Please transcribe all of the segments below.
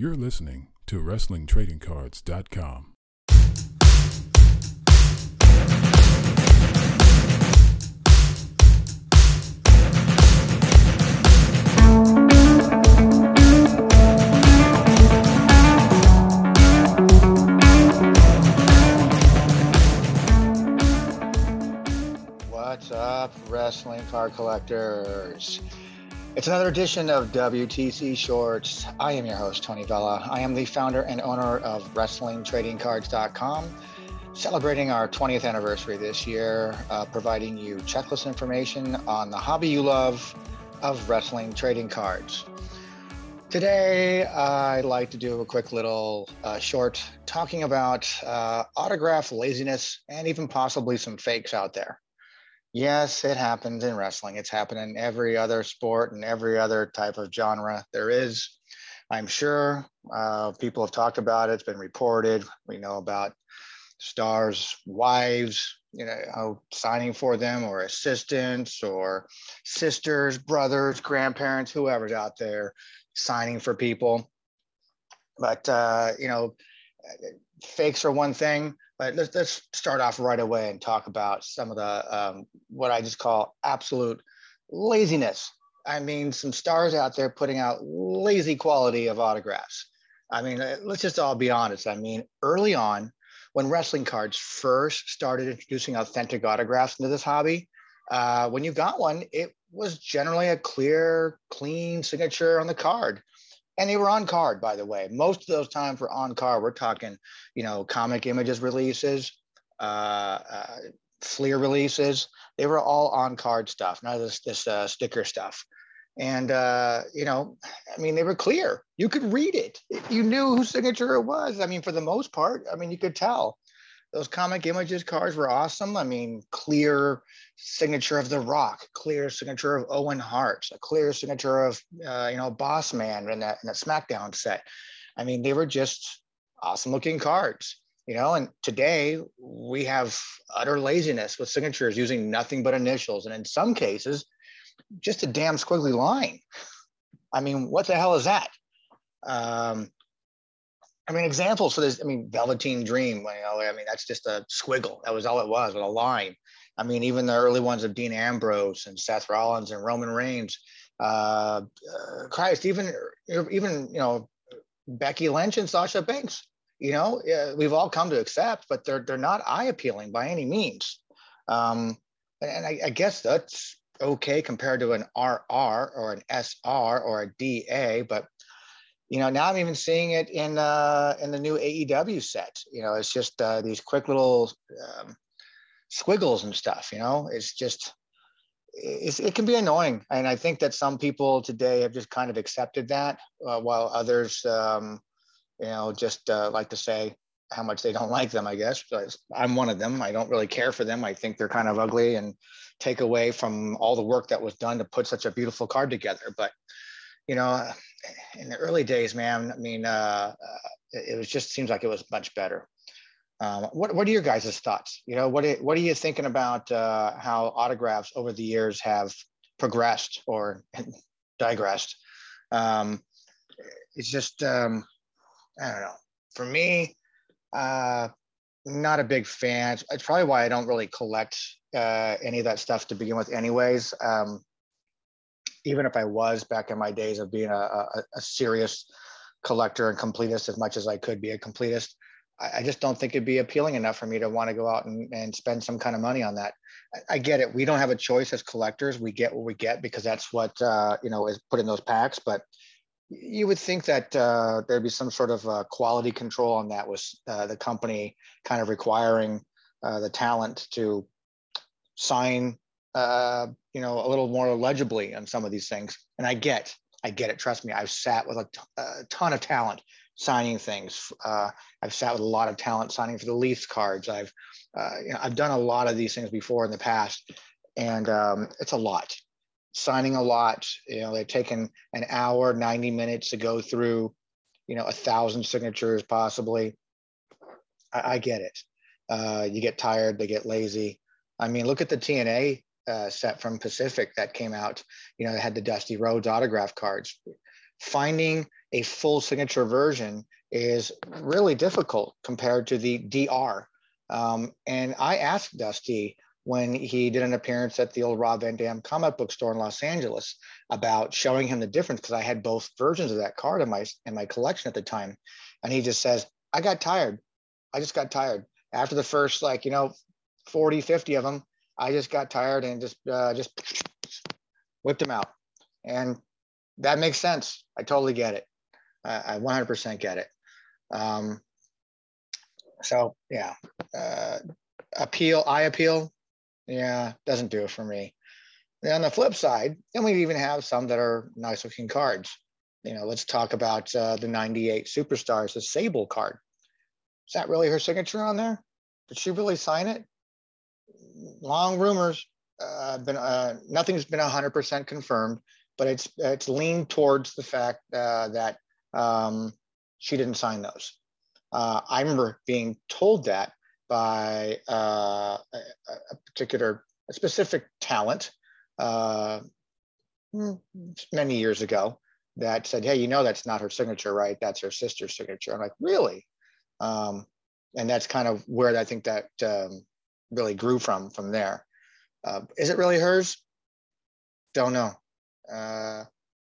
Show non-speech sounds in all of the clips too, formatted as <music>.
You're listening to WrestlingTradingCards.com. What's up, wrestling card collectors? It's another edition of WTC Shorts. I am your host, Tony Vella. I am the founder and owner of WrestlingTradingCards.com, celebrating our 20th anniversary this year, uh, providing you checklist information on the hobby you love of wrestling trading cards. Today, I'd like to do a quick little uh, short talking about uh, autograph laziness and even possibly some fakes out there. Yes, it happens in wrestling. It's happened in every other sport and every other type of genre there is. I'm sure uh, people have talked about it. It's been reported. We know about stars' wives, you know, signing for them, or assistants, or sisters, brothers, grandparents, whoever's out there signing for people. But uh, you know, fakes are one thing, but let's, let's start off right away and talk about some of the um, what I just call absolute laziness. I mean, some stars out there putting out lazy quality of autographs. I mean, uh, let's just all be honest. I mean, early on, when wrestling cards first started introducing authentic autographs into this hobby, uh, when you got one, it was generally a clear, clean signature on the card and they were on card by the way. Most of those times were on card we're talking you know comic images releases uh, uh fleer releases. They were all on card stuff none of this this uh, sticker stuff. And uh, you know i mean they were clear. You could read it. You knew whose signature it was. I mean for the most part i mean you could tell those comic images cards were awesome. I mean, clear signature of The Rock, clear signature of Owen Hart, a clear signature of uh, you know Boss Man in that in that SmackDown set. I mean, they were just awesome looking cards, you know. And today we have utter laziness with signatures using nothing but initials, and in some cases, just a damn squiggly line. I mean, what the hell is that? Um, I mean, examples for this. I mean, Velveteen Dream. I mean, that's just a squiggle. That was all it was, with a line. I mean, even the early ones of Dean Ambrose and Seth Rollins and Roman Reigns. Uh, uh, Christ, even even you know, Becky Lynch and Sasha Banks. You know, uh, we've all come to accept, but they're they're not eye appealing by any means. Um, and I, I guess that's okay compared to an RR or an SR or a DA, but you know, now I'm even seeing it in uh, in the new AEW set. You know, it's just uh, these quick little um, squiggles and stuff. You know, it's just it's, it can be annoying, and I think that some people today have just kind of accepted that, uh, while others, um, you know, just uh, like to say how much they don't <laughs> like them. I guess I'm one of them. I don't really care for them. I think they're kind of ugly and take away from all the work that was done to put such a beautiful card together. But you know, in the early days, man, I mean, uh, uh, it was just seems like it was much better. Um, what What are your guys' thoughts? You know, what What are you thinking about uh, how autographs over the years have progressed or <laughs> digressed? Um, it's just um, I don't know. For me, uh, not a big fan. It's probably why I don't really collect uh, any of that stuff to begin with, anyways. Um, even if I was back in my days of being a, a, a serious collector and completist as much as I could be a completist, I, I, just don't think it'd be appealing enough for me to want to go out and, and spend some kind of money on that. I, I, get it. We don't have a choice as collectors. We get what we get because that's what, uh, you know, is put in those packs. But you would think that uh, there'd be some sort of uh, quality control on that was uh, the company kind of requiring uh, the talent to sign uh, you know, a little more legibly on some of these things. And I get, I get it. Trust me, I've sat with a, t- a ton of talent signing things. Uh, I've sat with a lot of talent signing for the Leafs cards. I've, uh, you know, I've done a lot of these things before in the past, and um, it's a lot. Signing a lot. You know, they've taken an hour, ninety minutes to go through, you know, a thousand signatures possibly. I, I get it. Uh, you get tired. They get lazy. I mean, look at the TNA uh, set from Pacific that came out. You know, it had the Dusty Rhodes autograph cards. Finding a full signature version is really difficult compared to the DR. Um, and I asked Dusty when he did an appearance at the old Rob Van Dam comic book store in Los Angeles about showing him the difference because I had both versions of that card in my in my collection at the time. And he just says, I got tired. I just got tired. After the first like, you know, 40, 50 of them, I just got tired and just uh, just whipped them out. And that makes sense. I totally get it. I, I 100% get it. Um, so yeah, uh, appeal, I appeal. Yeah, doesn't do it for me. And on the flip side, then we even have some that are nice looking cards. You know, let's talk about uh, the 98 Superstars, the Sable card. Is that really her signature on there? Did she really sign it? Long rumors. Uh, been uh, nothing's been 100% confirmed, but it's it's leaned towards the fact uh, that um, she didn't sign those. Uh, I remember being told that by uh, a, a, particular, a specific talent uh, hmm, many years ago that said, "Hey, you know that's not her signature, right? That's her sister's signature." I'm like, "Really?" Um, and that's kind of where I think that um, really grew from from there. Uh, is it really hers? Don't know. Uh,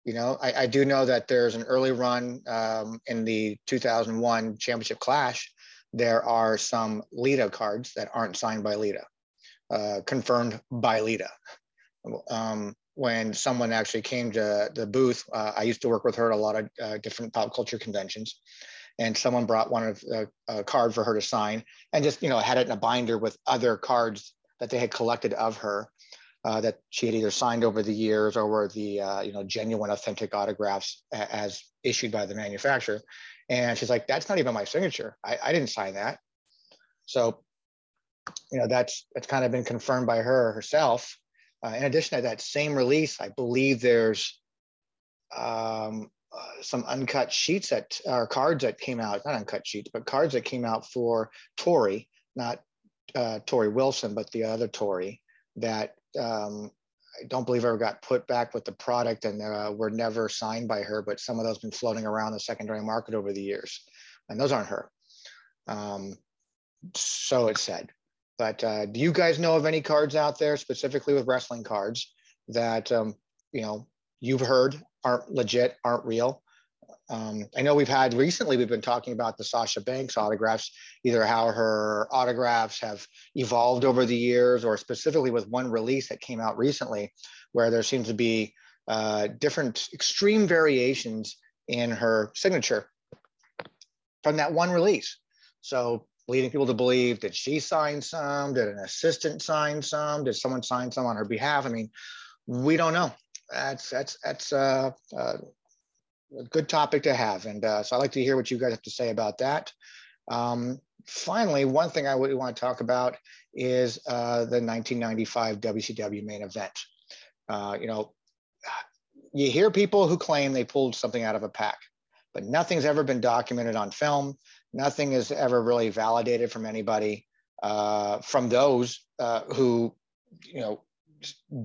you know, I, I, do know that there's an early run um, in the 2001 Championship Clash. There are some Lita cards that aren't signed by Lita, uh, confirmed by Lita. Um, when someone actually came to the booth, uh, I used to work with her at a lot of uh, different pop culture conventions, and someone brought one of uh, a card for her to sign, and just you know had it in a binder with other cards that they had collected of her uh, that she had either signed over the years or were the uh, you know genuine authentic autographs as issued by the manufacturer. And she's like that's not even my signature. I, I didn't sign that. So you know that's that's kind of been confirmed by her herself. Uh, in addition to that same release i believe there's um, uh, some uncut sheets that are cards that came out not uncut sheets but cards that came out for Tori, not uh, Torrie Wilson but the other Tori that um, I don't believe ever got put back with the product and uh, were never signed by her, but some of those been floating around the secondary market over the years. And those aren't her. Um, so it said. But uh, do you guys know of any cards out there, specifically with wrestling cards, that um, you know you've heard aren't legit, aren't real, um, I know we've had recently, we've been talking about the Sasha Banks autographs, either how her autographs have evolved over the years, or specifically with one release that came out recently, where there seems to be uh, different extreme variations in her signature from that one release. So, leading people to believe did she sign some? Did an assistant sign some? Did someone sign some on her behalf? I mean, we don't know. That's that's that's uh, uh, a good topic to have. And uh, so I'd like to hear what you guys have to say about that. Um, finally, one thing I would want to talk about is uh, the 1995 WCW main event. Uh, you know, you hear people who claim they pulled something out of a pack, but nothing's ever been documented on film. Nothing is ever really validated from anybody, uh, from those uh, who, you know,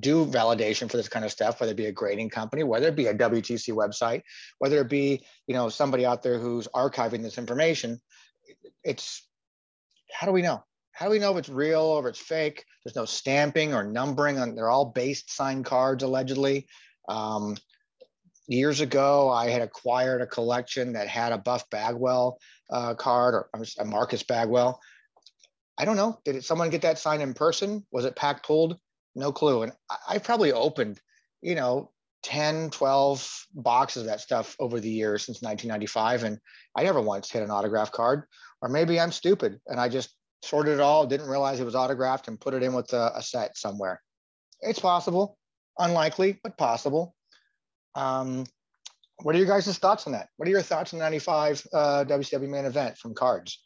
do validation for this kind of stuff, whether it be a grading company, whether it be a WTC website, whether it be you know somebody out there who's archiving this information. It's how do we know? How do we know if it's real or if it's fake? There's no stamping or numbering on. They're all based signed cards allegedly. Um, years ago, I had acquired a collection that had a Buff Bagwell uh, card or a Marcus Bagwell. I don't know. Did it, someone get that signed in person? Was it pack pulled? No clue. And I, probably opened, you know, 10, 12 boxes of that stuff over the years since 1995. And I never once hit an autograph card. Or maybe I'm stupid and I just sorted it all, didn't realize it was autographed and put it in with a, a set somewhere. It's possible, unlikely, but possible. Um, what are your guys' thoughts on that? What are your thoughts on 95 uh, WCW main event from cards?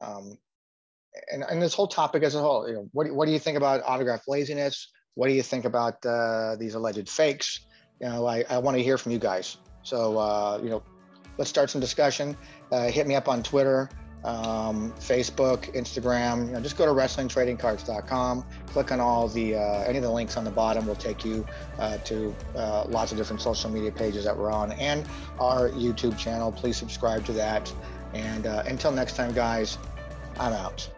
Um, and, and this whole topic as a whole, you know, what, what do you think about autograph laziness? What do you think about uh, these alleged fakes? You know, I, I want to hear from you guys. So, uh, you know, let's start some discussion. Uh, hit me up on Twitter um, Facebook, Instagram. You know, just go to WrestlingTradingCards.com. Click on all the uh, any of the links on the bottom will take you uh, to uh, lots of different social media pages that we're on and our YouTube channel. Please subscribe to that. And uh, until next time, guys, I'm out.